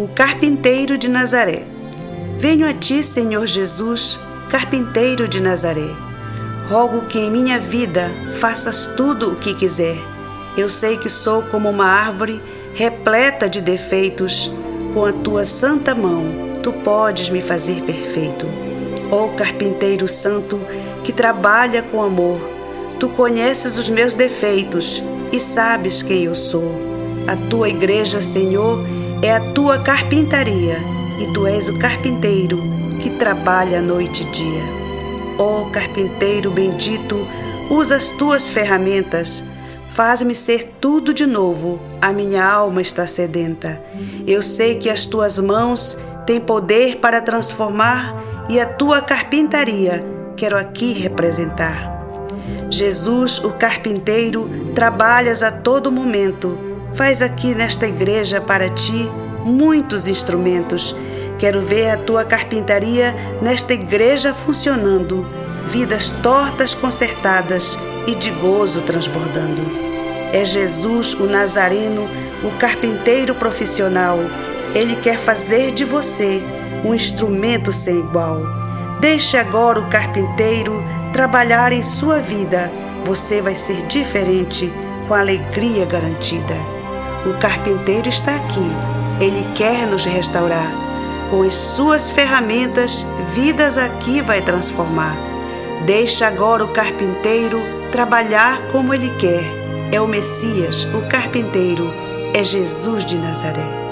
o carpinteiro de Nazaré. Venho a ti, Senhor Jesus, carpinteiro de Nazaré. Rogo que em minha vida faças tudo o que quiser. Eu sei que sou como uma árvore repleta de defeitos. Com a tua santa mão, tu podes me fazer perfeito. Ó oh, carpinteiro santo que trabalha com amor, tu conheces os meus defeitos e sabes quem eu sou. A tua igreja, Senhor, é a tua carpintaria e tu és o carpinteiro que trabalha noite e dia. Ó oh, carpinteiro bendito, usa as tuas ferramentas, faz-me ser tudo de novo, a minha alma está sedenta. Eu sei que as tuas mãos têm poder para transformar e a tua carpintaria quero aqui representar. Jesus, o carpinteiro, trabalhas a todo momento. Faz aqui nesta igreja para ti muitos instrumentos. Quero ver a tua carpintaria nesta igreja funcionando, vidas tortas consertadas e de gozo transbordando. É Jesus, o Nazareno, o carpinteiro profissional. Ele quer fazer de você um instrumento sem igual. Deixe agora o carpinteiro trabalhar em sua vida. Você vai ser diferente, com alegria garantida. O carpinteiro está aqui ele quer nos restaurar. Com as suas ferramentas, vidas aqui vai transformar. Deixa agora o carpinteiro trabalhar como ele quer. É o Messias, o carpinteiro, é Jesus de Nazaré.